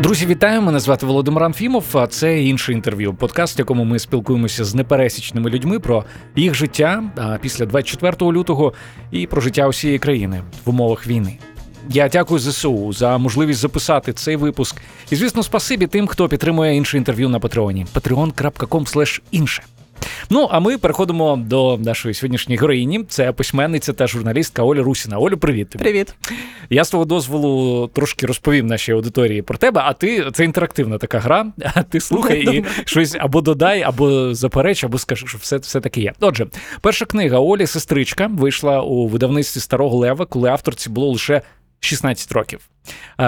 Друзі, вітаю! Мене звати Володимир Анфімов. А це інше інтерв'ю. Подкаст, в якому ми спілкуємося з непересічними людьми про їх життя після 24 лютого і про життя усієї країни в умовах війни. Я дякую ЗСУ за можливість записати цей випуск. І звісно, спасибі тим, хто підтримує інше інтерв'ю на Патреоні. patreon.com інше. Ну а ми переходимо до нашої сьогоднішньої героїні. Це письменниця та журналістка Оля Русіна. Олю, привіт. тобі. Привіт. Я з твого дозволу трошки розповім нашій аудиторії про тебе. А ти це інтерактивна така гра. А ти слухай і щось або додай, або запереч, або скажи, що все все таки є. Отже, перша книга Олі Сестричка вийшла у видавництві Старого Лева, коли авторці було лише 16 років.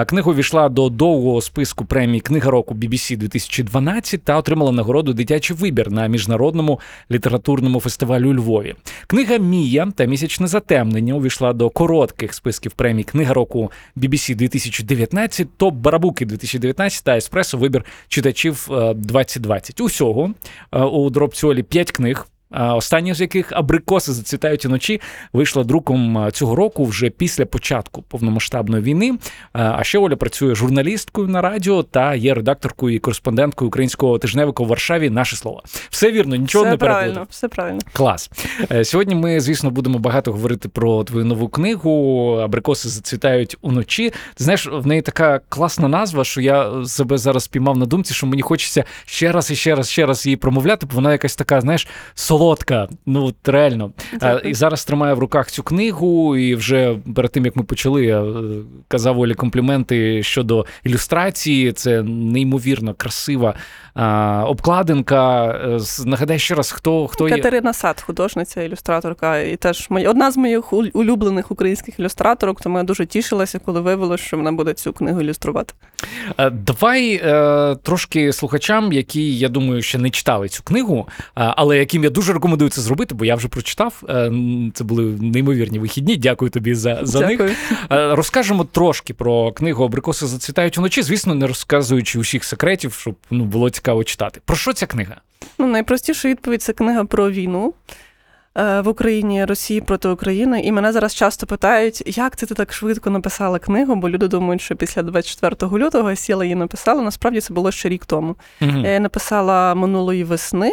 Книга увійшла до довгого списку премії Книга року BBC 2012 та отримала нагороду Дитячий вибір на міжнародному літературному фестивалі у Львові. Книга Мія та місячне затемнення увійшла до коротких списків премій Книга року BBC 2019, топ Барабуки 2019 та Еспресо Вибір читачів 2020. Е, Усього е, у дробці Олі 5 книг. Останні з яких абрикоси зацвітають уночі вийшла друком цього року вже після початку повномасштабної війни. А ще Оля працює журналісткою на радіо та є редакторкою і кореспонденткою українського тижневика у Варшаві. Наше слово. Все вірно, нічого все не правильно, Все правильно. Клас. Е, сьогодні ми, звісно, будемо багато говорити про твою нову книгу. Абрикоси зацвітають уночі. Ти знаєш, в неї така класна назва, що я себе зараз спіймав на думці, що мені хочеться ще раз і ще раз, ще раз її промовляти, бо вона якась така, знаєш, соло солодка. Ну от реально. Дякую. І зараз тримаю в руках цю книгу. І вже перед тим як ми почали, я е, казав Олі компліменти щодо ілюстрації. Це неймовірно красива а, обкладинка. Е, нагадай ще раз, хто хто є. Катерина Сад, художниця, ілюстраторка, і теж моя одна з моїх улюблених українських ілюстраторок. Тому я дуже тішилася, коли виявилося, що вона буде цю книгу ілюструвати. Е, давай е, трошки слухачам, які я думаю, ще не читали цю книгу, але яким я дуже рекомендую це зробити, бо я вже прочитав. Це були неймовірні вихідні. Дякую тобі за за Дякую. них. Розкажемо трошки про книгу Абрикоси зацвітають уночі. Звісно, не розказуючи усіх секретів, щоб ну було цікаво читати. Про що ця книга? Ну, найпростіша відповідь це книга про війну. Е, в Україні Росії проти України, і мене зараз часто питають, як це ти так швидко написала книгу, бо люди думають, що після 24 лютого я сіла її написала. Насправді це було ще рік тому. Угу. Я написала минулої весни,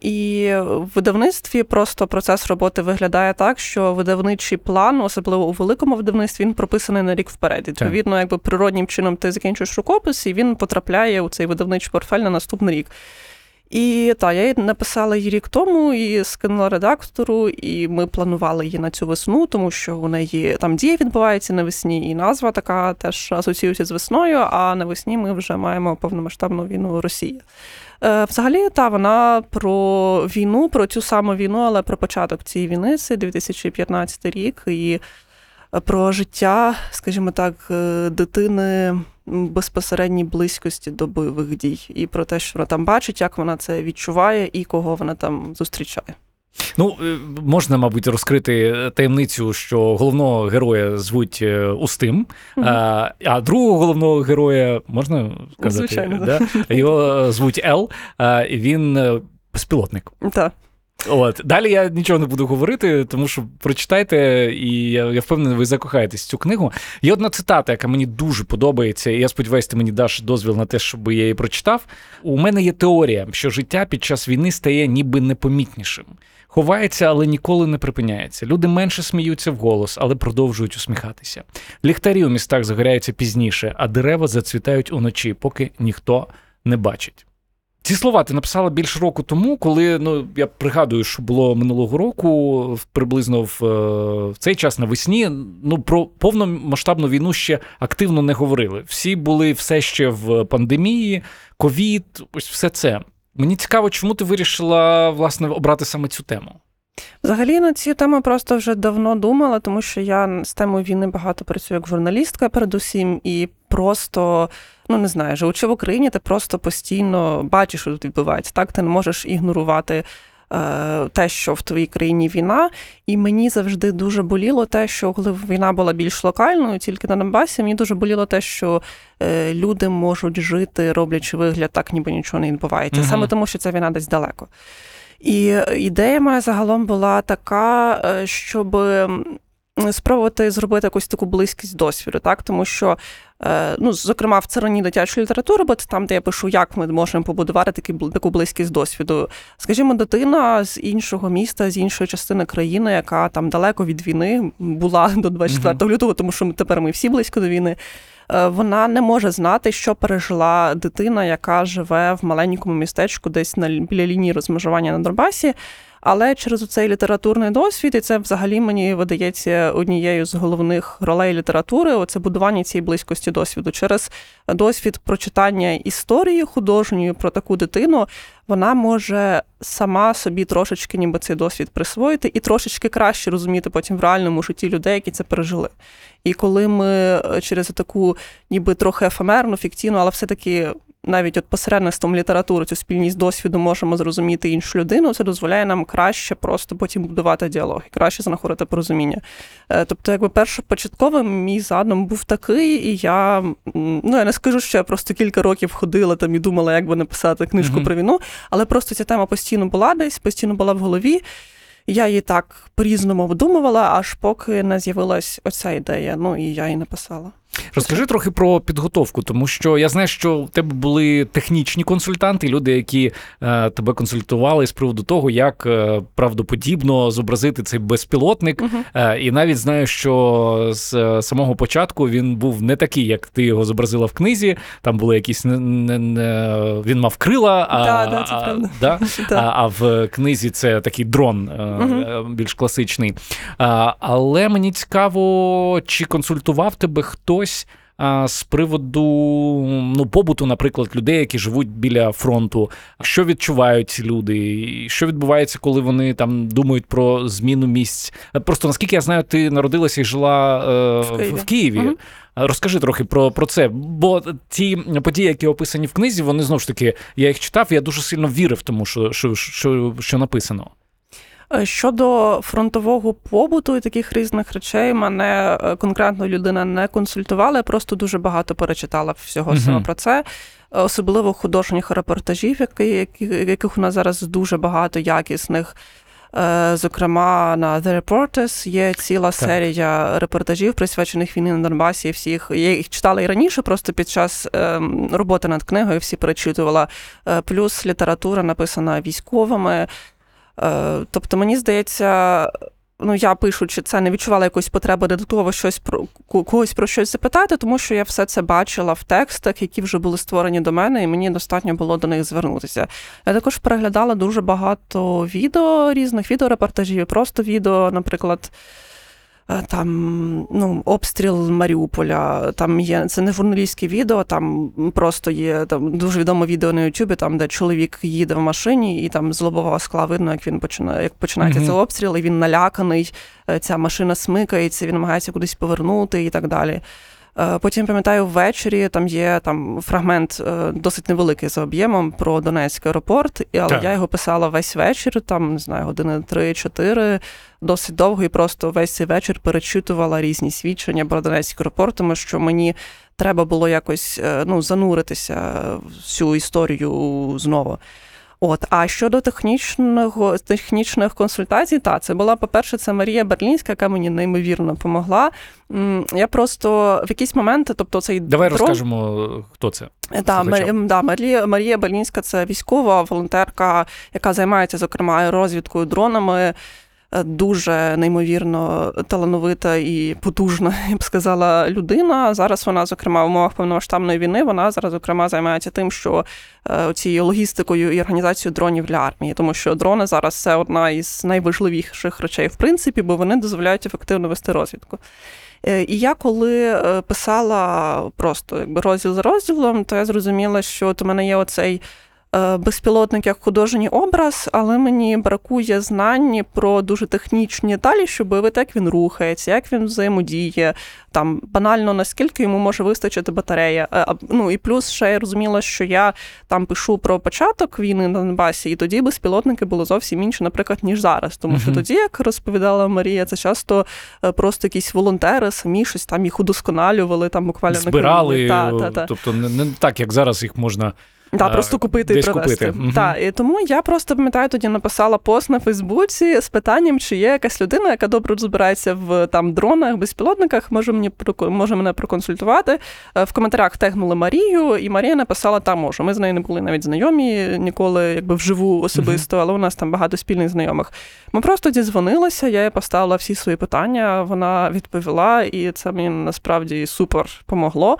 і в видавництві просто процес роботи виглядає так, що видавничий план, особливо у великому видавництві, він прописаний на рік вперед. Відповідно, якби природнім чином ти закінчуєш рукопис, і він потрапляє у цей видавничий портфель на наступний рік. І так, я її написала її рік тому і скинула редактору, і ми планували її на цю весну, тому що у неї там дія відбувається навесні, і назва така теж асоціюється з весною. А навесні ми вже маємо повномасштабну війну Росії. Е, взагалі, та вона про війну, про цю саму війну, але про початок цієї війни, це 2015 рік, і е, про життя, скажімо так, е, дитини безпосередній близькості до бойових дій, і про те, що вона там бачить, як вона це відчуває і кого вона там зустрічає. Ну, е, можна, мабуть, розкрити таємницю, що головного героя звуть е, Устим, угу. а а другого головного героя можна сказати, Звичайно, да? його звуть Ел, і він е, безпілотник. Так. От далі я нічого не буду говорити, тому що прочитайте, і я я впевнений, ви закохаєтесь в цю книгу. Є одна цитата, яка мені дуже подобається, і я сподіваюся, ти мені даш дозвіл на те, щоб я її прочитав. У мене є теорія, що життя під час війни стає ніби непомітнішим. Ховається, але ніколи не припиняється. Люди менше сміються вголос, але продовжують усміхатися. Ліхтарі у містах загоряються пізніше, а дерева зацвітають уночі, поки ніхто не бачить. Ці слова ти написала більше року тому, коли ну я пригадую, що було минулого року, приблизно в, е, в цей час навесні. Ну про повномасштабну війну ще активно не говорили. Всі були все ще в пандемії, ковід, ось все це. Мені цікаво, чому ти вирішила власне обрати саме цю тему. Взагалі на цю тему просто вже давно думала, тому що я з темою війни багато працюю як журналістка, передусім, і просто ну не знаю, живучи в Україні, ти просто постійно бачиш, що тут відбувається. Так, ти не можеш ігнорувати. Е, те, що в твоїй країні війна, і мені завжди дуже боліло те, що коли війна була більш локальною, тільки на Донбасі, мені дуже боліло те, що е, люди можуть жити, роблячи вигляд, так ніби нічого не відбувається, угу. саме тому, що ця війна десь далеко. І ідея моя загалом була така, е, щоб спробувати зробити якусь таку близькість досвіду, так тому що, е, ну, зокрема, в царині дитячої літератури, бо це там, де я пишу, як ми можемо побудувати такі, таку близькість досвіду. Скажімо, дитина з іншого міста, з іншої частини країни, яка там далеко від війни була до 24 лютого, тому що ми тепер ми всі близько до війни. Е, вона не може знати, що пережила дитина, яка живе в маленькому містечку, десь на біля лінії розмежування на Донбасі. Але через цей літературний досвід, і це взагалі мені видається однією з головних ролей літератури оце будування цієї близькості досвіду. Через досвід прочитання історії художньої про таку дитину, вона може сама собі трошечки, ніби цей досвід присвоїти, і трошечки краще розуміти потім в реальному житті людей, які це пережили. І коли ми е, через таку, ніби трохи ефемерну, фікційну, але все-таки навіть от посередництвом літератури цю спільність досвіду можемо зрозуміти іншу людину, це дозволяє нам краще просто потім будувати діалог і краще знаходити порозуміння. Е, тобто, якби першопочатковим мій задум був такий, і я ну я не скажу, що я просто кілька років ходила там і думала, як би написати книжку mm-hmm. про війну, але просто ця тема постійно була десь, постійно була в голові. Я її так по-різному обдумувала, аж поки не з'явилась оця ідея. Ну і я її написала. Розкажи трохи про підготовку, тому що я знаю, що в тебе були технічні консультанти, люди, які е, тебе консультували з приводу того, як е, правдоподібно зобразити цей безпілотник. uh Е, і навіть знаю, що з е, самого початку він був не такий, як ти його зобразила в книзі. Там були якісь не, не, не він мав крила, а, да, да, це а, да? а, а в книзі це такий дрон uh більш класичний. Але мені цікаво, чи консультував тебе хто хтось з приводу ну, побуту, наприклад, людей, які живуть біля фронту, що відчувають ці люди, що відбувається, коли вони там думають про зміну місць. Просто наскільки я знаю, ти народилася і жила е, в Києві. В Києві. Угу. Розкажи трохи про про це, бо ті події, які описані в книзі, вони знову ж таки, я їх читав, я дуже сильно вірив тому, що, що, що, що написано. Е, щодо фронтового побуту і таких різних речей, мене е, конкретно людина не консультувала, я просто дуже багато перечитала всього uh-huh. про це. Особливо художніх репортажів, які, яких у нас зараз дуже багато якісних. Е, зокрема, на The Reporters є ціла так. серія репортажів, присвячених війні на Донбасі. Всіх я їх читала і раніше, просто під час ем, роботи над книгою всі перечитувала. Плюс література написана військовими. Е, тобто, мені здається, ну я пишу, чи це не відчувала якоїсь потреби додатково щось про когось про щось запитати, тому що я все це бачила в текстах, які вже були створені до мене, і мені достатньо було до них звернутися. Я також переглядала дуже багато відео, різних відеорепортажів, просто відео, наприклад. Е, там ну, обстріл Маріуполя. Там є це не журналістське відео, там просто є там дуже відоме відео на Ютубі, там де чоловік їде в машині, і там з лобового скла видно, як він починає, як починається mm-hmm. цей обстріл, і він наляканий. Е, ця машина смикається, він намагається кудись повернути і так далі. Е, потім пам'ятаю, ввечері там є там фрагмент досить невеликий за об'ємом про Донецький аеропорт, але так. я його писала весь вечір, там не знаю, години 3-4 досить довго і просто весь цей вечір перечитувала різні свідчення про Донецький аеропорт, тому що мені треба було якось е, ну, зануритися в цю історію знову. От, а щодо технічного технічних консультацій, та це була, по-перше, це Марія Берлінська, яка мені неймовірно допомогла. Я просто в якісь моменти, тобто цей давай дрон... розкажемо, хто це. Да, Марія, да, Марія Марія Берлінська це військова волонтерка, яка займається зокрема розвідкою дронами дуже неймовірно талановита і потужна, я б сказала, людина. Зараз вона, зокрема, в умовах повномасштабної війни, вона зараз, зокрема, займається тим, що е, цією логістикою і організацією дронів для армії, тому що дрони зараз це одна із найважливіших речей, в принципі, бо вони дозволяють ефективно вести розвідку. Е, і я коли е, писала просто якби розділ за розділом, то я зрозуміла, що от у мене є оцей безпілотник як художній образ, але мені бракує знань про дуже технічні деталі, щоб виявити, як він рухається, як він взаємодіє, там банально наскільки йому може вистачити батарея. Е, ну і плюс ще я розуміла, що я там пишу про початок війни на Донбасі, і тоді безпілотники були зовсім інші, наприклад, ніж зараз. Тому що тоді, як розповідала Марія, це часто е, просто якісь волонтери самі щось там їх удосконалювали, там буквально збирали, та, та, та. тобто не, не так, як зараз їх можна Да, просто купити десь і привезти. купити. Мгм. Так, і тому я просто пам'ятаю, тоді написала пост на Фейсбуці з питанням, чи є якась людина, яка добре розбирається в там дронах, безпілотниках, може мені може мене проконсультувати. Е, В коментарях тегнули Марію, і Марія написала: та можу. Ми з нею не були навіть знайомі ніколи, якби вживу особисто, але у нас там багато спільних знайомих. Ми просто дізвонилися, я їй поставила всі свої питання, вона відповіла, і це мені насправді супер помогло.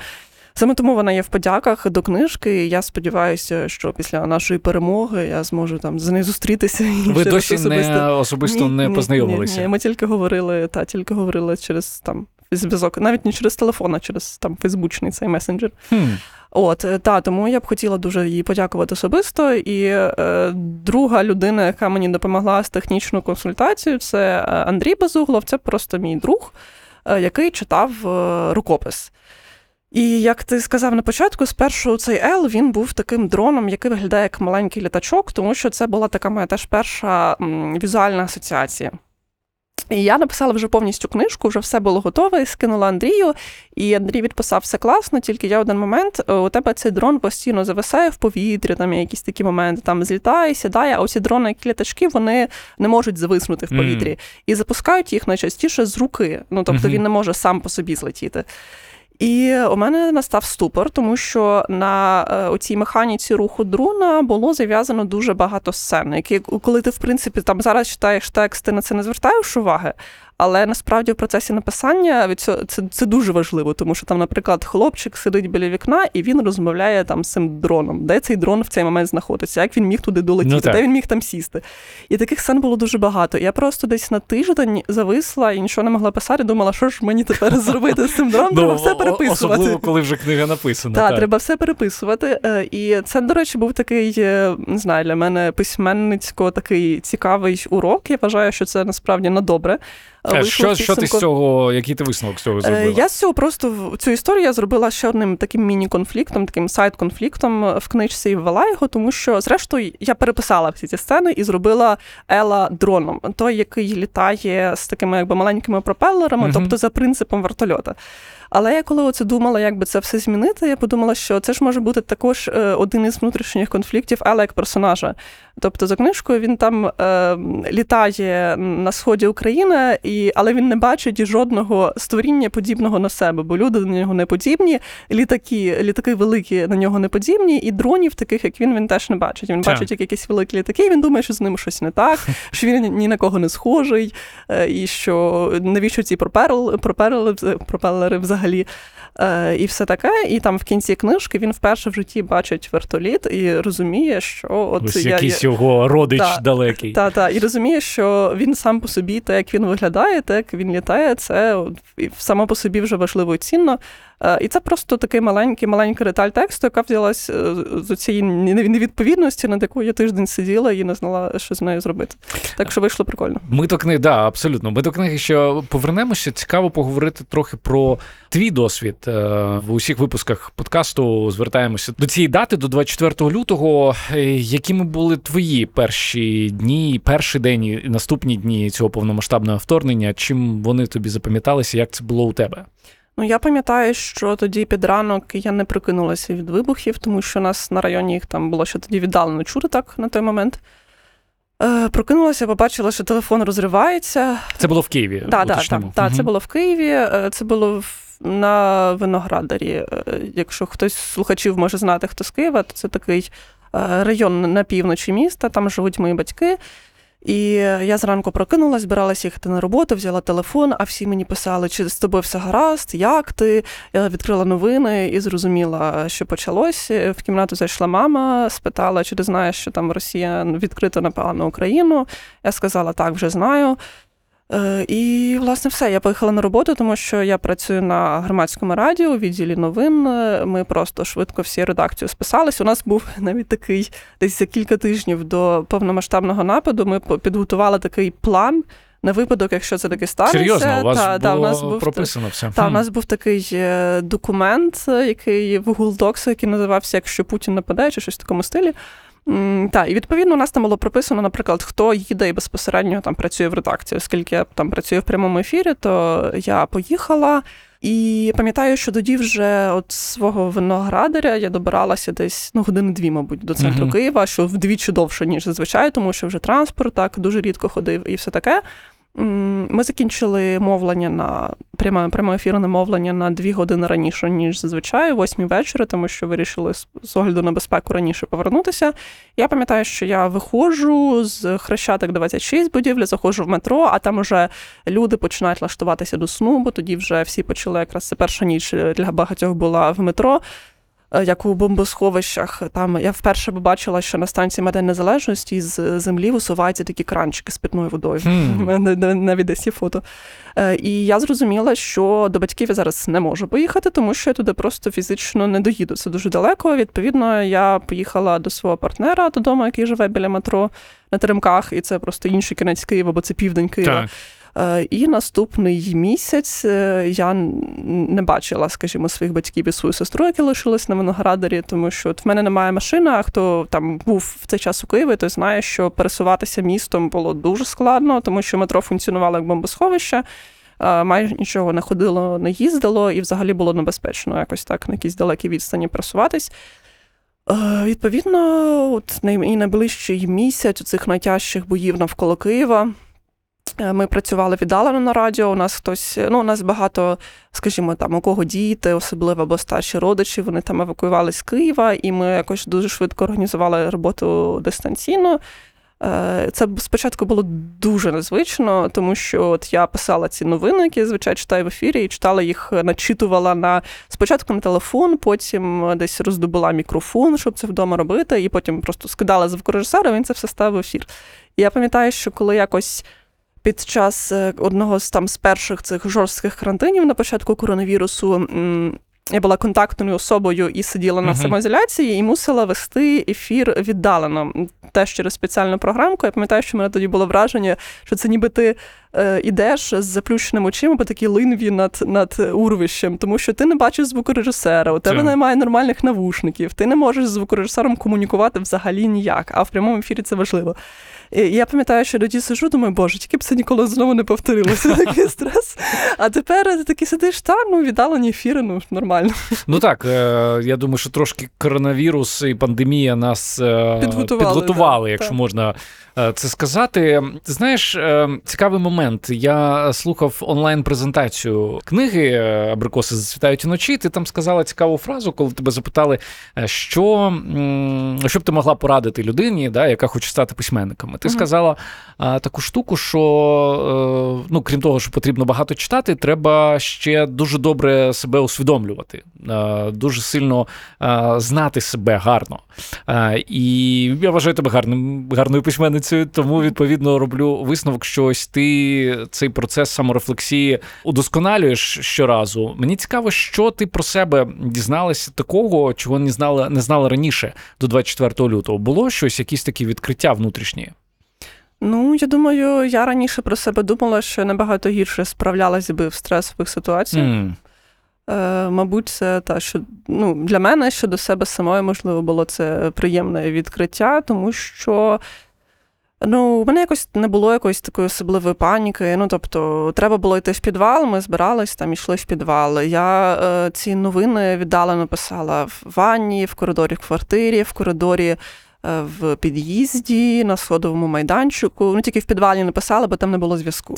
Саме тому вона є в подяках до книжки. і Я сподіваюся, що після нашої перемоги я зможу там з нею зустрітися. І Ви досі не особисто Ні, не ні, познайомилися. Ні, ні, ми тільки говорили, та тільки говорили через там зв'язок, навіть не через телефон, а через там фейсбучний цей месенджер. Хм. От е, та тому я б хотіла дуже їй подякувати особисто. І е, друга людина, яка мені допомогла з технічною консультацією, це е, Андрій Безуглов. Це просто мій друг, е, який читав е, рукопис. І як ти сказав на початку, спершу цей Ел він був таким дроном, який виглядає як маленький літачок, тому що це була така моя теж перша візуальна асоціація. І я написала вже повністю книжку, вже все було готове, і скинула Андрію. І Андрій відписав все класно, тільки є один момент. е, У тебе цей дрон постійно зависає в повітрі, там є якісь такі моменти, там злітає, сідає, а оці дрони, як літачки, вони не можуть зависнути в повітрі. І запускають їх найчастіше з руки. Ну тобто Мгм. він не може сам по собі злетіти. І у мене настав ступор, тому що на е, оцій механіці руху дрона було зав'язано дуже багато сцен, які коли ти, в принципі, там зараз читаєш текст, ти на це не звертаєш уваги. Але насправді в процесі написання від цього це, це дуже важливо, тому що там, наприклад, хлопчик сидить біля вікна і він розмовляє там з цим дроном, де цей дрон в цей момент знаходиться, як він міг туди долетіти, Ну, де він міг там сісти. І таких сцен було дуже багато. Я просто десь на тиждень зависла і нічого не могла писати. Думала, що ж мені тепер зробити з цим дроном, треба все Ну, переписувати. Особливо, коли вже книга написана. Так, так. треба все переписувати. Е, І це, до речі, був такий, е, не знаю, для мене письменницько такий цікавий урок. Я вважаю, що це насправді на добре. Е, вийшло Що, що ти з цього, який ти висновок з цього Е, зробила? Я з цього просто цю історію я зробила ще одним таким міні-конфліктом, таким сайд-конфліктом в книжці і ввела його, тому що, зрештою, я переписала всі ці сцени і зробила Ела дроном, той, який літає з такими якби маленькими пропелерами, Мгм. тобто за принципом вертольота. Але я коли оце думала, як би це все змінити, я подумала, що це ж може бути також е, один із внутрішніх конфліктів Ела як персонажа. Тобто, за книжкою він там е, літає на сході України, і, але він не бачить жодного створіння подібного на себе, бо люди на нього не подібні, літаки, літаки великі на нього не подібні, і дронів, таких як він, він теж не бачить. Він Так. бачить як якісь великі літаки, і він думає, що з ним щось не так, що він ні на кого не схожий, е, і що навіщо ці пропелери, пропелери взагалі. Е, і все таке. І там в кінці книжки він вперше в житті бачить вертоліт і розуміє, що от Ось я, якийсь його родич Та, далекий. та, та, і розуміє, що він сам по собі, те, як він виглядає, те, як він літає, це само по собі вже важливо і цінно. Е, І це просто такий маленький, маленька деталь тексту, яка взялась е, з цієї невідповідності, над якою я тиждень сиділа і не знала, що з нею зробити. Так що вийшло прикольно. Ми до книги, да, абсолютно. Ми до книги ще повернемося. Цікаво поговорити трохи про твій досвід. Е, В усіх випусках подкасту звертаємося до цієї дати, до 24 лютого. Якими були твої перші дні, перший день і наступні дні цього повномасштабного вторгнення? Чим вони тобі запам'яталися? Як це було у тебе? Ну, я пам'ятаю, що тоді під ранок я не прокинулася від вибухів, тому що у нас на районі їх там було ще тоді віддалено чути так на той момент. Е, прокинулася, побачила, що телефон розривається. Це було в Києві. Так, так, уточнимо. так, Мгм. це було в Києві, це було в- на Виноградарі. Е, Якщо хтось з слухачів може знати, хто з Києва, то це такий е, район на півночі міста, там живуть мої батьки. І я зранку прокинулась, збиралася їхати на роботу, взяла телефон, а всі мені писали, чи з тобою все гаразд, як ти? Я відкрила новини і зрозуміла, що почалось. В кімнату зайшла мама, спитала, чи ти знаєш, що там Росія відкрито напала на Україну. Я сказала, так, вже знаю. Е, І, власне, все. Я поїхала на роботу, тому що я працюю на громадському радіо у відділі новин. Е, Ми просто швидко всі редакцію списались. У нас був навіть такий десь за кілька тижнів до повномасштабного нападу. Ми підготували такий план на випадок, якщо це таки станеться. Серйозно, у вас Та, та, у нас був прописано все. та, у нас був такий е, документ, який в Google Docs, який називався Якщо Путін нападає, чи щось в такому стилі. М, Та, і відповідно у нас там було прописано, наприклад, хто їде і безпосередньо там працює в редакції. Оскільки я там працюю в прямому ефірі, то я поїхала. І пам'ятаю, що тоді вже от свого виноградаря я добиралася десь ну, години-дві, мабуть, до центру Мгм. Києва, що вдвічі довше, ніж зазвичай, тому що вже транспорт так дуже рідко ходив і все таке. Ми закінчили мовлення на пряме, ефірне мовлення на дві години раніше, ніж зазвичай, восьмій вечора, тому що вирішили з огляду на безпеку раніше повернутися. Я пам'ятаю, що я виходжу з Хрещатик 26 будівлі, заходжу в метро, а там уже люди починають лаштуватися до сну, бо тоді вже всі почали якраз це перша ніч для багатьох була в метро. Е, Як у бомбосховищах, там я вперше побачила, що на станції Медень Незалежності з землі висуваються такі кранчики з питною водою. Мене навіть десь є фото. Е, І я зрозуміла, що до батьків я зараз не можу поїхати, тому що я туди просто фізично не доїду. Це дуже далеко. Відповідно, я поїхала до свого партнера додому, який живе біля метро на Теремках, і це просто інший кінець Києва, бо це південь Києва. Так. Е, І наступний місяць е, я не бачила, скажімо, своїх батьків і свою сестру, які лишились на виноградарі, тому що от в мене немає машини, а хто там був в цей час у Києві, той знає, що пересуватися містом було дуже складно, тому що метро функціонувало як бомбосховище. е, Майже нічого не ходило, не їздило, і взагалі було небезпечно якось так на якійсь далекій відстані просуватись. Відповідно, от і найближчий місяць у цих найтяжчих боїв навколо Києва. Е, Ми працювали віддалено на радіо. У нас хтось, ну, у нас багато, скажімо, там, у кого діти, особливо або старші родичі, вони там евакуювалися з Києва, і ми якось дуже швидко організували роботу дистанційно. Е, Це спочатку було дуже незвично, тому що от я писала ці новини, які я звичайно читаю в ефірі, і читала їх, начитувала на спочатку на телефон, потім десь роздобула мікрофон, щоб це вдома робити, і потім просто скидала звукорежисера, він це все ставив в ефір. І я пам'ятаю, що коли якось під час е, одного з там з перших цих жорстких карантинів на початку коронавірусу. Я була контактною особою і сиділа на Мгм. самоізоляції і мусила вести ефір віддалено. Теж через спеціальну програмку. Я пам'ятаю, що в мене тоді було враження, що це ніби ти е, ідеш з заплющеними очима по такій линві над, над урвищем, тому що ти не бачиш звукорежисера, у тебе Так. немає нормальних навушників, ти не можеш з звукорежисером комунікувати взагалі ніяк, а в прямому ефірі це важливо. І я пам'ятаю, що тоді сижу, думаю, боже, тільки б це ніколи знову не повторилося. Такий стрес. А тепер ти такий сидиш, та ну віддалені ефіри, ну нормально. Ну так, е, я думаю, що трошки коронавірус і пандемія нас е, Підготували, підготували да, якщо так. можна е, це сказати. Ти знаєш, цікавий момент. Я слухав онлайн-презентацію книги Абрикоси зацвітають вночі. Ти там сказала цікаву фразу, коли тебе запитали, що, що б ти могла порадити людині, да, яка хоче стати письменником. Ти Мгм. сказала е, таку штуку, що е, ну, крім того, що потрібно багато читати, треба ще дуже добре себе усвідомлювати, е, дуже сильно е, знати себе гарно. Е, І я вважаю тебе гарним, гарною письменницею, тому відповідно роблю висновок, що ось ти цей процес саморефлексії удосконалюєш щоразу. Мені цікаво, що ти про себе дізналася такого, чого не знала, не знала раніше до 24 лютого. Було щось, якісь такі відкриття внутрішні? Ну, я думаю, я раніше про себе думала, що я набагато гірше справлялась би в стресових ситуаціях. М, Е, мабуть, це та, що ну, для мене щодо себе самої, можливо, було це приємне відкриття, тому що. Ну, у мене якось не було якоїсь такої особливої паніки. Ну, тобто, треба було йти в підвал, ми збирались там, йшли в підвал. Я е, ці новини віддалено писала в ванні, в коридорі в квартирі, в коридорі в під'їзді, на сходовому майданчику. Ну, тільки в підвалі не писала, бо там не було зв'язку.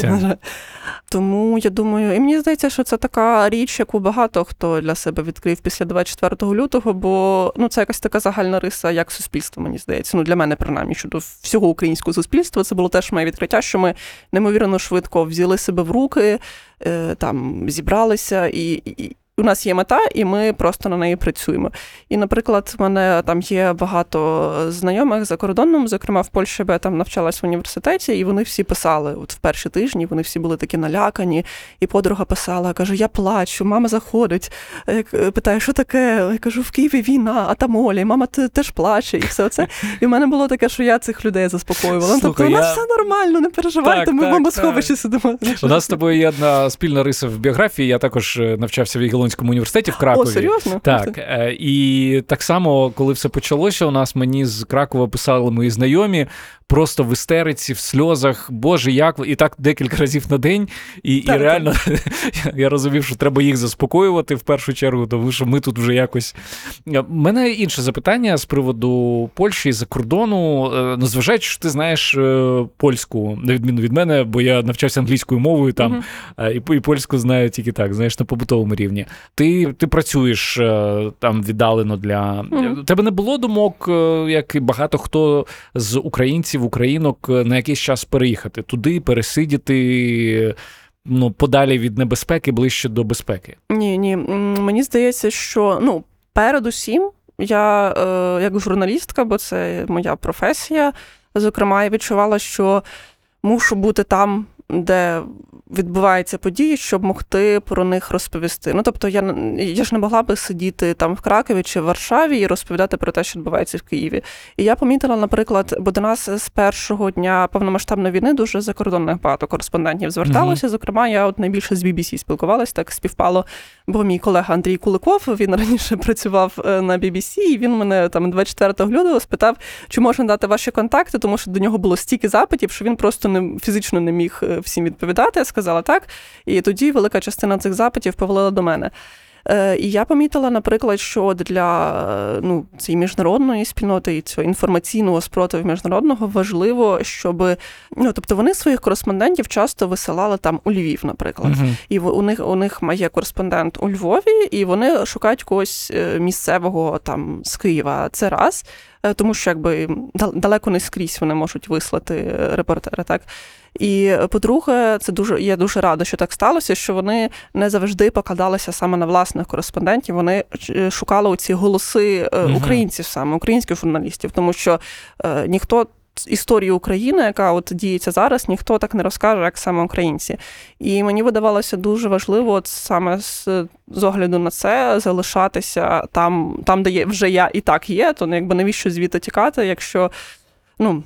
Тому я думаю, і мені здається, що це така річ, яку багато хто для себе відкрив після 24 лютого, бо ну це якась така загальна риса, як суспільство, мені здається. Ну для мене принаймні щодо всього українського суспільства. Це було теж моє відкриття, що ми неймовірно швидко взяли себе в руки, е, там зібралися і. і у нас є мета, і ми просто на неї працюємо. І, наприклад, в мене там є багато знайомих за кордоном, зокрема в Польщі, бо я там навчалась в університеті, і вони всі писали от в перші тижні, вони всі були такі налякані. І подруга писала, каже: Я плачу, мама заходить. Питає, що таке? Я кажу, в Києві війна, а там Оля, і мама теж плаче, і все це. І в мене було таке, що я цих людей заспокоювала. Ну, тобто, у нас я- все нормально, не переживайте, Так, ми так, в бомбосховищі сидимо. У нас з тобою є одна спільна риса в біографії. Я також е, навчався в ігл Яблонському університеті в Кракові. О, серйозно? Так, е, і так само, коли все почалося, у нас мені з Кракова писали мої знайомі. Просто в істериці, в сльозах, Боже, як і так декілька разів на день. І Так, і реально я розумів, що треба їх заспокоювати в першу чергу, тому що ми тут вже якось. У мене інше запитання з приводу Польщі за кордону. Е, Ну, зважаючи, що ти знаєш е, польську, на відміну від мене, бо я навчався англійською мовою там, е, і, і польську знаю тільки так, знаєш, на побутовому рівні. Ти, ти працюєш е, там віддалено для. У тебе не було думок, е, як і багато хто з українців, українок, е, на якийсь час переїхати туди, пересидіти. Ну, подалі від небезпеки, ближче до безпеки. Ні, ні. Мені здається, що ну, передусім, я е, як журналістка, бо це моя професія, зокрема, я відчувала, що мушу бути там, де відбуваються події, щоб могти про них розповісти. Ну, тобто, я, я ж не могла би сидіти там в Кракові чи в Варшаві і розповідати про те, що відбувається в Києві. І я помітила, наприклад, бо до нас з першого дня повномасштабної війни дуже закордонних багато кореспондентів зверталося. Зокрема, я от найбільше з BBC спілкувалася, так співпало, бо мій колега Андрій Куликов він раніше працював е, на BBC, і він мене там 24 лютого спитав, чи можна дати ваші контакти, тому що до нього було стільки запитів, що він просто не фізично не міг е, всім відповідати. Я сказала так. І тоді велика частина цих запитів повалила до мене. Е, І я помітила, наприклад, що для е, ну, цієї міжнародної спільноти і цього інформаційного спротиву міжнародного важливо, щоб ну, тобто вони своїх кореспондентів часто висилали там у Львів, наприклад. Мгм. І у них у них є кореспондент у Львові, і вони шукають когось е, місцевого там з Києва. Це раз, тому що якби далеко не скрізь вони можуть вислати репортера. Так і е, по-друге, це дуже я дуже рада, що так сталося, що вони не завжди покладалися саме на власних кореспондентів. Вони е, шукали оці голоси е, українців, саме українських журналістів, тому що е, ніхто. Історію України, яка от діється зараз, ніхто так не розкаже, як саме українці. І мені видавалося дуже важливо, от саме з, з огляду на це, залишатися там, там, де є, вже я і так є, то ну, якби навіщо звідти тікати, якщо. Ну,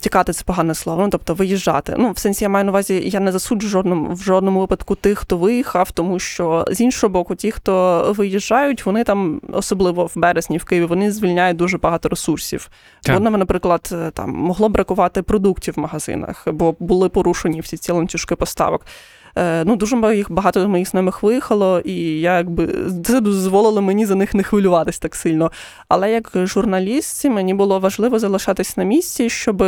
тікати це погане слово, ну тобто виїжджати. Ну, в сенсі я маю на увазі, я не засуджу в жодному в жодному випадку тих, хто виїхав, тому що з іншого боку, ті, хто виїжджають, вони там, особливо в березні, в Києві, вони звільняють дуже багато ресурсів. Так. Бо нам, наприклад, е, там могло бракувати продуктів в магазинах, бо були порушені всі ці ланцюжки поставок. Е, Ну, дуже моїх багато моїх знайомих виїхало, і я якби це дозволило мені за них не хвилюватись так сильно. Але як журналістці мені було важливо залишатись на місці, щоб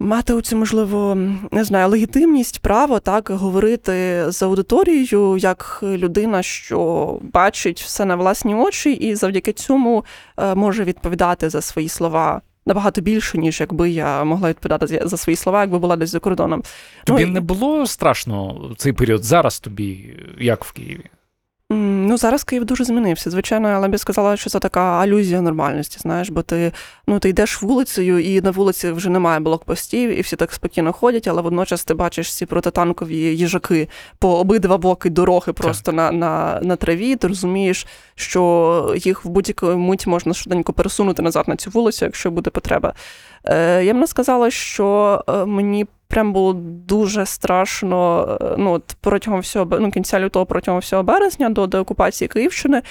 мати оцю, можливо, не знаю, легітимність, право так говорити з аудиторією як людина, що бачить все на власні очі, і завдяки цьому е, може відповідати за свої слова. Набагато більше, ніж якби я могла відповідати за- за свої слова, якби була десь за кордоном. Тобі Ну, і- не було страшно цей період? Зараз тобі, як в Києві? Ну, зараз Київ дуже змінився. Звичайно, але б сказала, що це така алюзія нормальності. Знаєш, бо ти ну ти йдеш вулицею, і на вулиці вже немає блокпостів, і всі так спокійно ходять, але водночас ти бачиш ці протитанкові їжаки по обидва боки дороги, просто на, на, на траві. Ти розумієш, що їх в будь-яку мить можна швиденько пересунути назад на цю вулицю, якщо буде потреба. Е, Я б не сказала, що е, мені прям було дуже страшно е, ну, от протягом всього ну, кінця лютого, протягом всього березня до деокупації Київщини,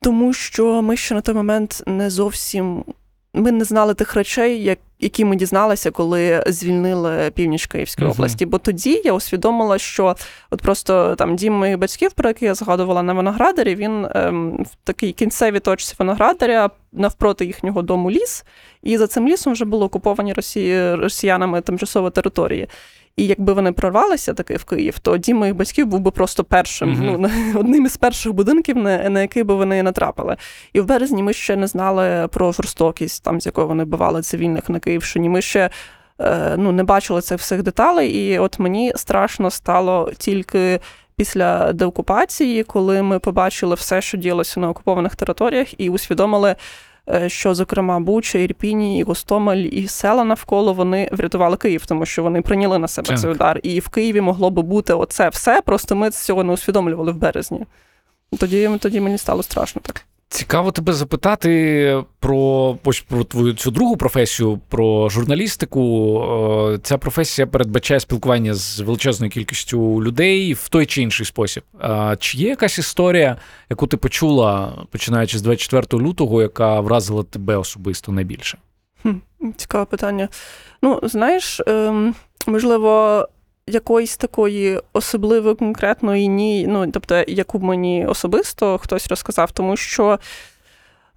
тому що ми ще на той момент не зовсім. Ми не знали тих речей, як, які ми дізналися, коли звільнили північ Київської Мгм. області. Бо тоді я усвідомила, що от просто там дім моїх батьків, про який я згадувала на виноградарі, він ем, в такій кінцевій точці виноградаря навпроти їхнього дому ліс, і за цим лісом вже були окуповані росі... росіянами тимчасові території. І якби вони прорвалися таки в Київ, то дім моїх батьків був би просто першим, Мгм. ну одним із перших будинків, на, на який би вони натрапили. І в березні ми ще не знали про жорстокість, там з якою вони бивали цивільних на Київщині. Ми ще е, ну, не бачили цих всіх деталей. І от мені страшно стало тільки. Після деокупації, коли ми побачили все, що діялося на окупованих територіях, і усвідомили, що, зокрема, Буча, Ірпіні, і Гостомель, і села навколо вони врятували Київ, тому що вони прийняли на себе Так. цей удар. І в Києві могло би бути оце все. Просто ми цього не усвідомлювали в березні. Тоді, тоді мені стало страшно так. Цікаво тебе запитати про ось про твою цю другу професію, про журналістику. Е, Ця професія передбачає спілкування з величезною кількістю людей в той чи інший спосіб. А Чи є якась історія, яку ти почула, починаючи з 24 лютого, яка вразила тебе особисто найбільше? Цікаве питання. Ну, знаєш, ем, можливо, якоїсь такої особливої конкретної ні, ну, тобто, яку мені особисто хтось розказав, тому що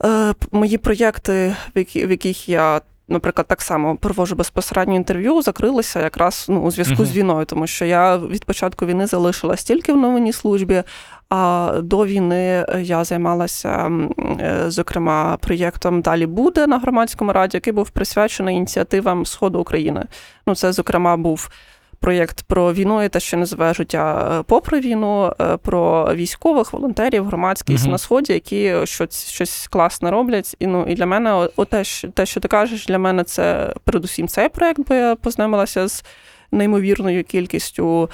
е, мої проєкти, в, які, в яких я. Наприклад, так само провожу безпосередньо інтерв'ю, закрилися якраз ну, у зв'язку Мгм. з війною, тому що я від початку війни залишилась тільки в новинній службі, а до війни я займалася, е, зокрема, проєктом Далі буде на громадському раді, який був присвячений ініціативам Сходу України. Ну, це, зокрема, був проєкт про війну і те, що називає життя е, попри війну, е, про військових, волонтерів, громадськість Мгм. на сході, які щось, щось класне роблять. І ну і для мене, о- о, те, що, те, що ти кажеш, для мене це передусім цей проєкт, бо я познайомилася з неймовірною кількістю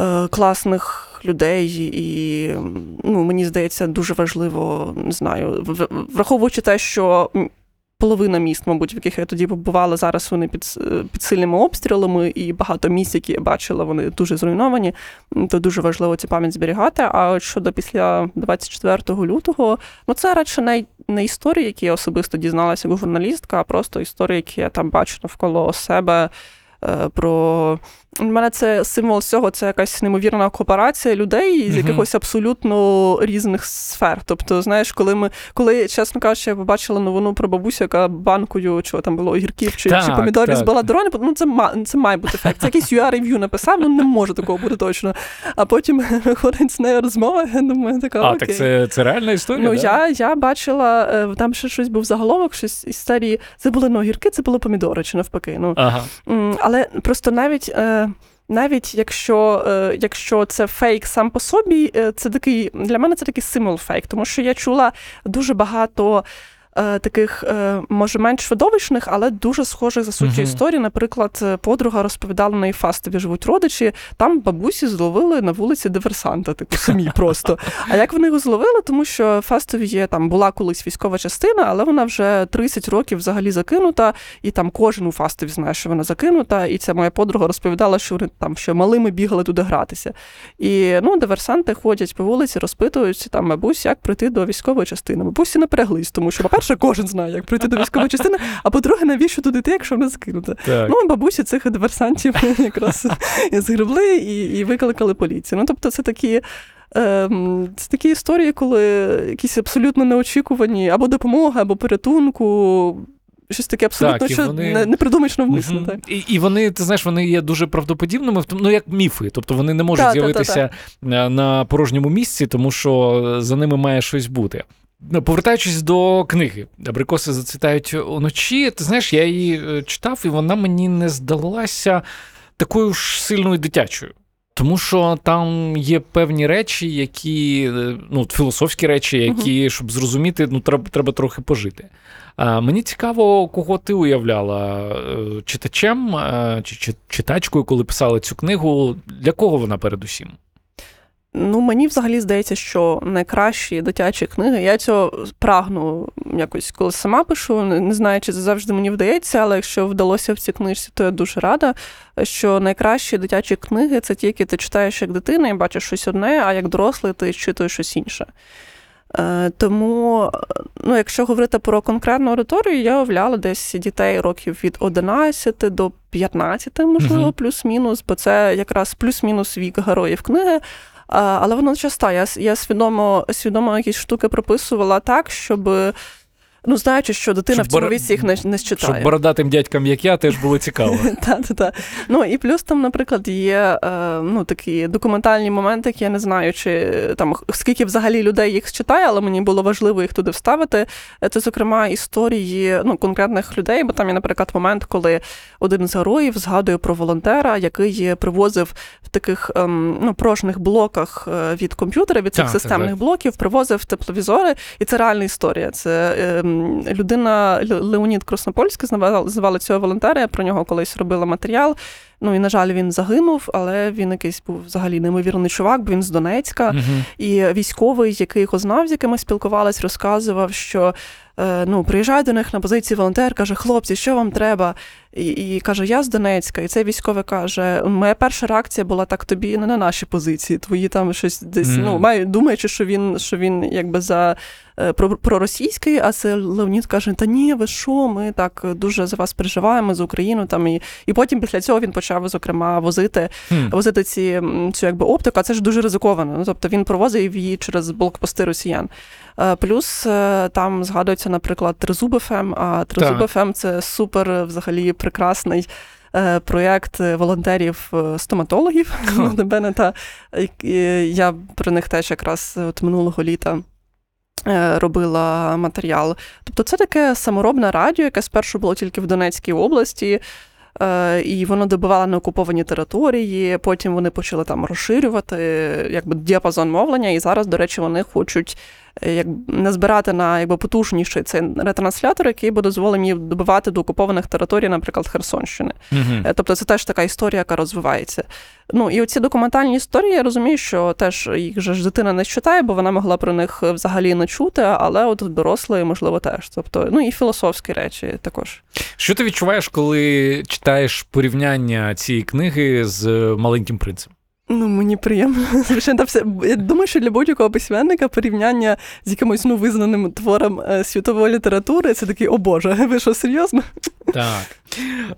е, класних людей, і ну, мені здається, дуже важливо, не знаю, враховуючи те, що. Половина міст, мабуть, в яких я тоді побувала, зараз вони під, під сильними обстрілами, і багато місць, які я бачила, вони дуже зруйновані. То дуже важливо цю пам'ять зберігати. А от щодо після 24 лютого, ну це радше не, не історії, які я особисто дізналася як журналістка, а просто історії, які я там бачу навколо себе. Е, Про У мене це символ всього, це якась неймовірна кооперація людей з якихось абсолютно різних сфер. Тобто, знаєш, коли ми, коли, чесно кажучи, я побачила новину про бабусю, яка банкою, чого там було огірків чи, Так, чи помідорів так. збила ну це це має бути факт. Це якийсь UR рев'ю написав, ну не може такого бути точно. А потім виходить з нею розмова, я думаю, така А, окей. так це, це реальна історія? Ну, да? я, я бачила, е, там ще щось був заголовок, щось із серії. Це були не огірки, це були помідори, чи навпаки. Ну, Ага. Але просто навіть. е, Навіть якщо, е, якщо це фейк сам по собі, е, це такий для мене це такий символ фейк, тому що я чула дуже багато таких, е, може, менш видовищних, але дуже схожих за суттю Мгм. історій. Наприклад, е, подруга розповідала на Фастові живуть родичі. Там бабусі зловили на вулиці диверсанта, типу самі просто. А як вони його зловили? Тому що Фастові є там була колись військова частина, але вона вже 30 років взагалі закинута, і там кожен у Фастові знає, що вона закинута. І ця моя подруга розповідала, що вони там ще малими бігали туди гратися. І ну, диверсанти ходять по вулиці, розпитують там бабусь, як прийти до військової частини. Бабусі напряглись, тому що, по-перше, кожен знає, як прийти до військової частини, а по-друге, навіщо туди йти, якщо вона закинута. Так. Ну, бабусі цих диверсантів якраз згребли і, і викликали поліцію. Ну, тобто, це такі. ем, Це такі історії, коли якісь абсолютно неочікувані або допомога, або порятунку. Щось таке абсолютно, Так, що вони- не, не придумаєш навмисно. Мгм. Так. І, і вони, ти знаєш, вони є дуже правдоподібними, ну як міфи. Тобто вони не можуть Та, та, та, з'явитися е, на порожньому місці, тому що за ними має щось бути. Ну, Повертаючись до книги, абрикоси зацвітають уночі. Ти знаєш, я її е, читав, і вона мені не здалася такою ж сильною дитячою. Тому що там є певні речі, які е, ну, філософські речі, які, щоб зрозуміти, ну треба, треба трохи пожити. А, мені цікаво, кого ти уявляла е, читачем чи, чи читачкою, коли писала цю книгу. Для кого вона передусім? Ну, мені взагалі здається, що найкращі дитячі книги, я цього прагну якось, коли сама пишу, не знаю, чи це завжди мені вдається, але якщо вдалося в цій книжці, то я дуже рада, що найкращі дитячі книги це ті, які ти читаєш як дитина і бачиш щось одне, а як дорослий ти читуєш щось інше. Е, Тому, ну, якщо говорити про конкретну аудиторію, я уявляла десь дітей років від 11 до 15, можливо, Мгм. плюс-мінус, бо це якраз плюс-мінус вік героїв книги. Але воно часто. Я, я свідомо, свідомо якісь штуки прописувала так, щоб. Ну, знаючи, що дитина Щоб в цьому віці їх не, не Щоб считає. бородатим дядькам, як я, теж було цікаво. Та, та, та. Ну і плюс там, наприклад, є е, ну, такі документальні моменти, які я не знаю, чи там скільки взагалі людей їх читає, але мені було важливо їх туди вставити. Е, Це, зокрема, історії ну, конкретних людей, бо там є, наприклад, момент, коли один з героїв згадує про волонтера, який привозив в таких ем, ну, порожніх блоках е, від комп'ютера, від цих Так, так, системних так. блоків, привозив тепловізори, і це реальна історія. Це людина Ле- Леонід Краснопольський звали цього волонтера. Я про нього колись робила матеріал. Ну і на жаль, він загинув, але він якийсь був взагалі неймовірний чувак, бо він з Донецька. Мгм. І військовий, який його знав, з яким ми спілкувались, розказував, що е, ну, приїжджає до них на позиції волонтер, каже: хлопці, що вам треба? І, і каже, я з Донецька. І цей військовий каже: моя перша реакція була так тобі не на наші позиції. Твої там щось десь Мгм. ну маю, думаючи, що він що він якби за е, про, проросійський, а це Леонід каже: Та ні, ви що? Ми так дуже за вас переживаємо за Україну. Там і, і потім після цього він почав зокрема возити Хм. возити ці цю якби оптику, а це ж дуже ризиковано. Ну, тобто він провозив її через блокпости росіян. Е, Плюс е, там згадується, наприклад, Тризуб ФМ, а Тризуб Так. ФМ це супер взагалі прекрасний. е, Проєкт волонтерів стоматологів Ха. до мене та і я про них теж якраз от минулого літа робила матеріал. Тобто, це таке саморобне радіо, яке спершу було тільки в Донецькій області, і воно добивало на окуповані території. Потім вони почали там розширювати е, якби діапазон мовлення, і зараз, до речі, вони хочуть. Е, Як назбирати на якби потужніший цей ретранслятор, який би дозволив їм добивати до окупованих територій, наприклад, Херсонщини. Е, Тобто це теж така історія, яка розвивається. Ну і оці документальні історії, я розумію, що теж їх же ж дитина не читає, бо вона могла про них взагалі не чути, але от дорослий, можливо, теж. Тобто, ну і філософські речі також. Що ти відчуваєш, коли читаєш порівняння цієї книги з маленьким принцем? Ну, мені приємно. Звичайно, все. Я думаю, що для будь-якого письменника порівняння з якимось ну, визнаним твором е, світової літератури це такий, о Боже, ви що, серйозно? Так.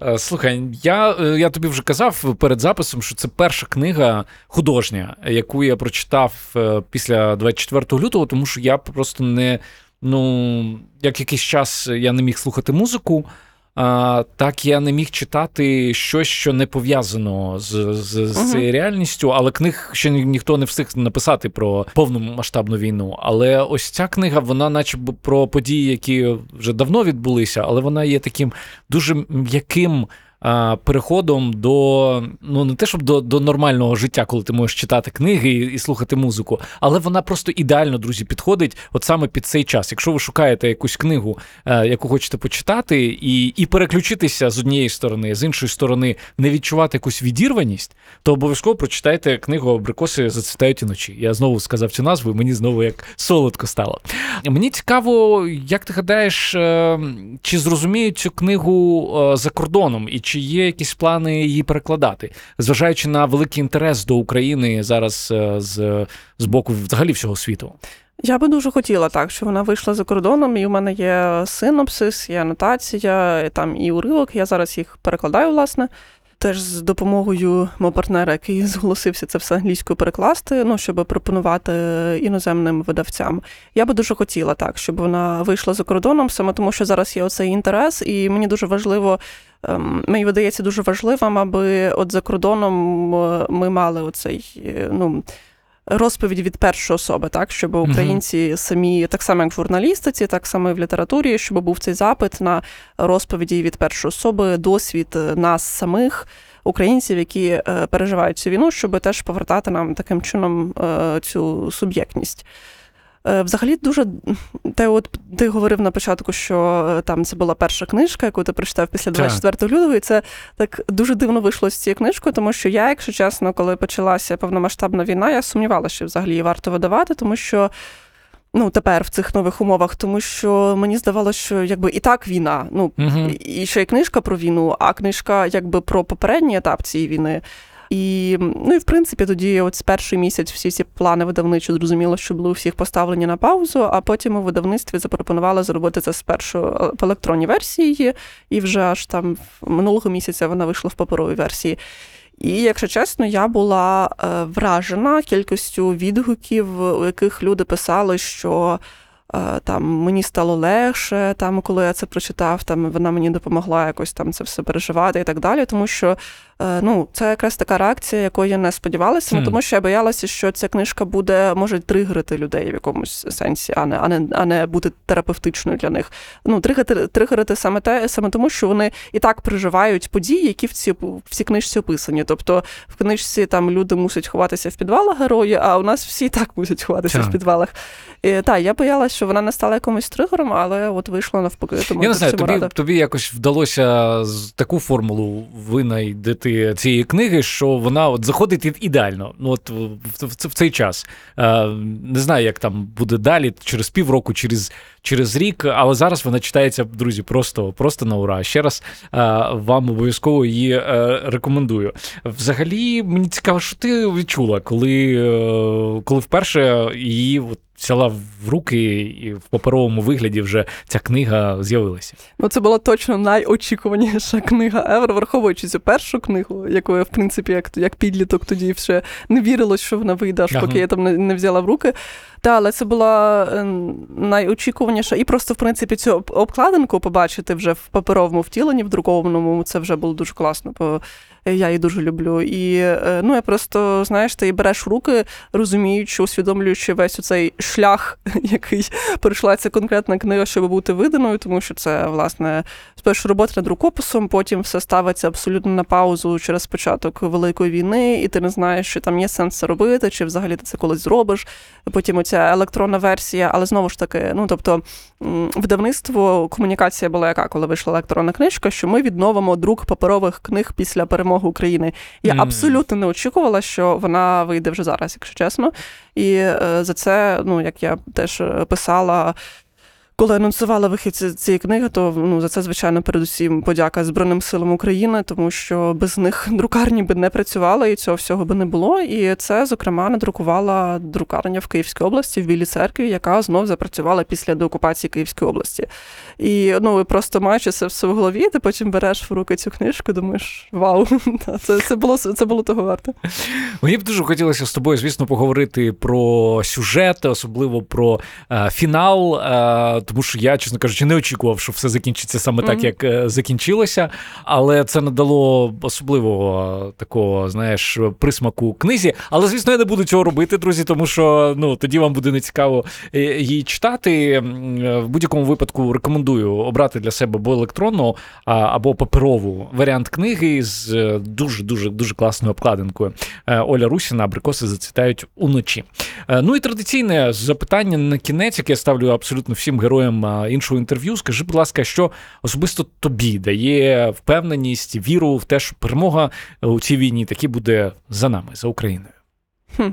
Е, Слухай, я, е, я тобі вже казав перед записом, що це перша книга художня, яку я прочитав після 24 лютого, тому що я просто не. Ну, як якийсь час я не міг слухати музику, так я не міг читати щось, що не пов'язано з, з, з угу. цією реальністю, але книг ще ні- ніхто не встиг написати про повну масштабну війну. Але ось ця книга, вона, наче про події, які вже давно відбулися, але вона є таким дуже м'яким. А, Переходом до ну не те, щоб до, до нормального життя, коли ти можеш читати книги і, і слухати музику, але вона просто ідеально, друзі, підходить от саме під цей час. Якщо ви шукаєте якусь книгу, е, яку хочете почитати, і, і переключитися з однієї сторони, з іншої сторони, не відчувати якусь відірваність, то обов'язково прочитайте книгу Абрикоси зацвітають іночі. Я знову сказав цю назву, і мені знову як солодко стало. Мені цікаво, як ти гадаєш, е, чи зрозуміють цю книгу е, за кордоном, і чи є якісь плани її перекладати, зважаючи на великий інтерес до України зараз е, з, з боку взагалі всього світу. Я би дуже хотіла так, що вона вийшла за кордоном, і у мене є синопсис, є анотація, там і уривок. Я зараз їх перекладаю, власне. Теж з допомогою мого партнера, який зголосився це все англійською перекласти, ну щоб пропонувати іноземним видавцям. Я би дуже хотіла так, щоб вона вийшла за кордоном, саме тому, що зараз є оцей інтерес, і мені дуже важливо, ем, мені видається дуже важливим, аби от за кордоном е, ми мали оцей е, ну. Розповідь від першої особи, так щоб українці самі, так само як в журналістиці, так само і в літературі, щоб був цей запит на розповіді від першої особи, досвід е, нас самих, українців, які е, переживають цю війну, щоб теж повертати нам таким чином е, цю суб'єктність. Е, Взагалі, дуже те, от ти говорив на початку, що е, там це була перша книжка, яку ти прочитав після Так. 24 лютого, і це так дуже дивно вийшло з цією книжкою, тому що я, якщо чесно, коли почалася повномасштабна війна, я сумнівалася, що взагалі її варто видавати, тому що. Ну, тепер в цих нових умовах, тому що мені здавалося, що якби і так війна. Ну Угу. і ще й книжка про війну, а книжка якби про попередній етап цієї війни. І ну і в принципі тоді, от з перший місяць, всі ці плани видавничі зрозуміло, що були у всіх поставлені на паузу. А потім у видавництві запропонували зробити це спершу е, в електронній версії, і вже аж там минулого місяця вона вийшла в паперовій версії. І, якщо чесно, я була е, вражена кількістю відгуків, у яких люди писали, що е, там мені стало легше, там, коли я це прочитав, там вона мені допомогла якось там це все переживати і так далі. Тому що ну, це якраз така реакція, якої я не сподівалася, ну, тому що я боялася, що ця книжка буде може тригерити людей в якомусь сенсі, а не, а не, а не бути терапевтичною для них. Ну, тригерити, тригерити саме те, саме тому, що вони і так переживають події, які в цій, в цій книжці описані. Тобто в книжці там люди мусять ховатися в підвалах герої, а у нас всі і так мусять ховатися Так. в підвалах. І, так, я боялася, що вона не стала якимось тригером, але от вийшла навпаки. Тому Я не знаю, тобі, тобі якось вдалося таку формулу винайдити моменти цієї книги, що вона от заходить ідеально. Ну от в, в, цей час. Е, Не знаю, як там буде далі, через півроку, через через рік, але зараз вона читається, друзі, просто просто на ура. Ще раз е, вам обов'язково її е, рекомендую. Взагалі, мені цікаво, що ти відчула, коли, коли вперше її от, взяла в руки і в паперовому вигляді вже ця книга з'явилася. Ну, це була точно найочікуваніша книга Евер, враховуючи цю першу книгу, яку я, в принципі, як як підліток тоді ще не вірилось, що вона вийде, аж ага. поки я там не, не взяла в руки. Та, але це була е, найочікуваніша. І просто, в принципі, цю обкладинку побачити вже в паперовому втіленні, в друкованому, це вже було дуже класно. бо я її дуже люблю. І е, ну я просто знаєш, ти береш руки, розуміючи, усвідомлюючи весь цей шлях, який пройшла ця конкретна книга, щоб бути виданою, тому що це власне спершу робота над рукописом, потім все ставиться абсолютно на паузу через початок великої війни, і ти не знаєш, що там є сенс це робити, чи взагалі ти це колись зробиш. Потім оця електронна версія, але знову ж таки, ну тобто видавництво, комунікація була яка, коли вийшла електронна книжка, що ми відновимо друк паперових книг після перемоги України. Я mm. абсолютно не очікувала, що вона вийде вже зараз, якщо чесно. І е, за це, ну як я теж писала коли анонсували вихід цієї книги, то ну за це звичайно передусім подяка Збройним силам України, тому що без них друкарні би не працювали і цього всього би не було. І це, зокрема, надрукувала друкарня в Київській області в Білій церкві, яка знов запрацювала після деокупації Київської області. І ну просто маючи це все в голові, ти потім береш в руки цю книжку, думаєш, вау, це це було це було того варто. Мені б дуже хотілося з тобою, звісно, поговорити про сюжет, особливо про е, фінал. Е, тому що я, чесно кажучи, не очікував, що все закінчиться саме mm-hmm. так, як е, закінчилося. Але це надало особливого такого, знаєш, присмаку книзі. Але, звісно, я не буду цього робити, друзі, тому що ну тоді вам буде нецікаво е, її читати. В будь-якому випадку рекомендую обрати для себе або електронну, або паперову варіант книги з дуже дуже дуже класною обкладинкою. Е, Оля Русіна, абрикоси зацвітають уночі. Ну і традиційне запитання на кінець, яке я ставлю абсолютно всім героям героєм іншого інтерв'ю. Скажи, будь ласка, що особисто тобі дає впевненість, віру в те, що перемога у цій війні таки буде за нами, за Україною? Хм.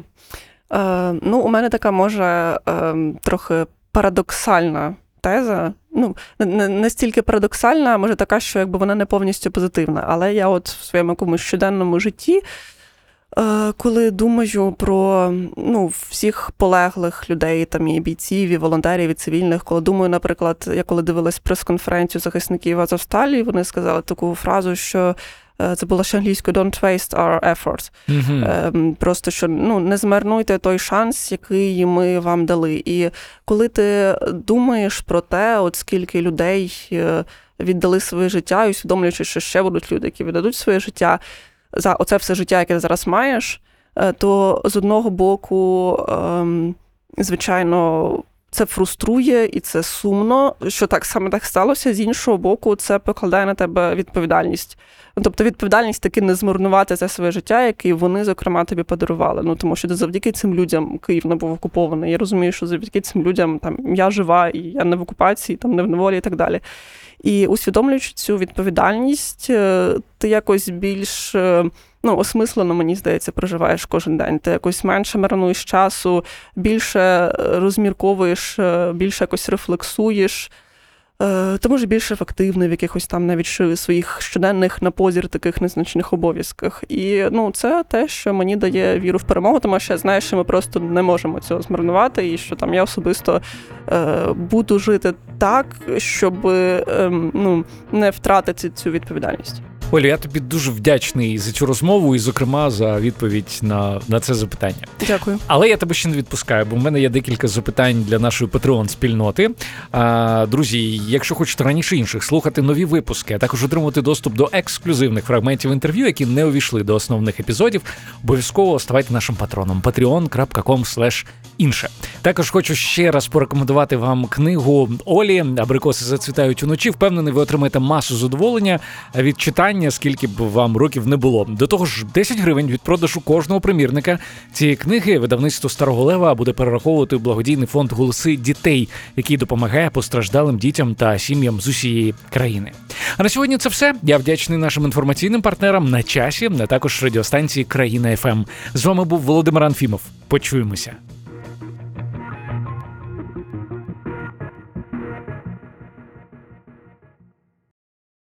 Е, Ну, у мене така може е, трохи парадоксальна теза. Ну, не настільки парадоксальна, а може така, що якби вона не повністю позитивна. Але я от в своєму якомусь щоденному житті Е, коли думаю про ну, всіх полеглих людей, там і бійців, і волонтерів, і цивільних, коли думаю, наприклад, я коли дивилась прес-конференцію захисників Азовсталі, вони сказали таку фразу, що. Е, це було ще англійською «Don't waste our efforts». Mm-hmm. Просто що ну не змарнуйте той шанс, який ми вам дали. І коли ти думаєш про те, от скільки людей е, віддали своє життя, і усвідомлюючи, що ще будуть люди, які віддадуть своє життя, за оце все життя, яке ти зараз маєш, е, то з одного боку, ем, звичайно, це фруструє і це сумно, що так саме так сталося. З іншого боку, це покладає на тебе відповідальність. Тобто відповідальність таки не змарнувати це своє життя, яке вони, зокрема, тобі подарували. Ну тому що завдяки цим людям Київ не був окупований. Я розумію, що завдяки цим людям там я жива, і я не в окупації, там не в неволі і так далі. І усвідомлюючи цю відповідальність, е, ти якось більш е, ну, осмислено, мені здається, проживаєш кожен день. Ти якось менше марнуєш часу, більше е, розмірковуєш, більше якось рефлексуєш. Е, ти може більш ефективний в якихось там навіть своїх щоденних на позір таких незначних обов'язках. І ну, це те, що мені дає віру в перемогу, тому що я знаю, що ми просто не можемо цього змарнувати, і що там я особисто е, буду жити так, щоб е, ну, не втратити цю відповідальність. Оля, я тобі дуже вдячний за цю розмову і, зокрема, за відповідь на на це запитання. Дякую. Але я тебе ще не відпускаю, бо в мене є декілька запитань для нашої Patreon спільноти. А, Друзі, якщо хочете раніше інших слухати нові випуски, а також отримати доступ до ексклюзивних фрагментів інтерв'ю, які не увійшли до основних епізодів, обов'язково ставайте нашим патроном patreon.com інше. Також хочу ще раз порекомендувати вам книгу Олі Абрикоси зацвітають уночі. Впевнений, ви отримаєте масу задоволення від читання читання, скільки б вам років не було. До того ж, 10 гривень від продажу кожного примірника цієї книги видавництво Старого Лева буде перераховувати у благодійний фонд голоси дітей, який допомагає постраждалим дітям та сім'ям з усієї країни. А на сьогодні це все. Я вдячний нашим інформаційним партнерам на часі, а також радіостанції Країна ФМ. З вами був Володимир Анфімов. Почуємося.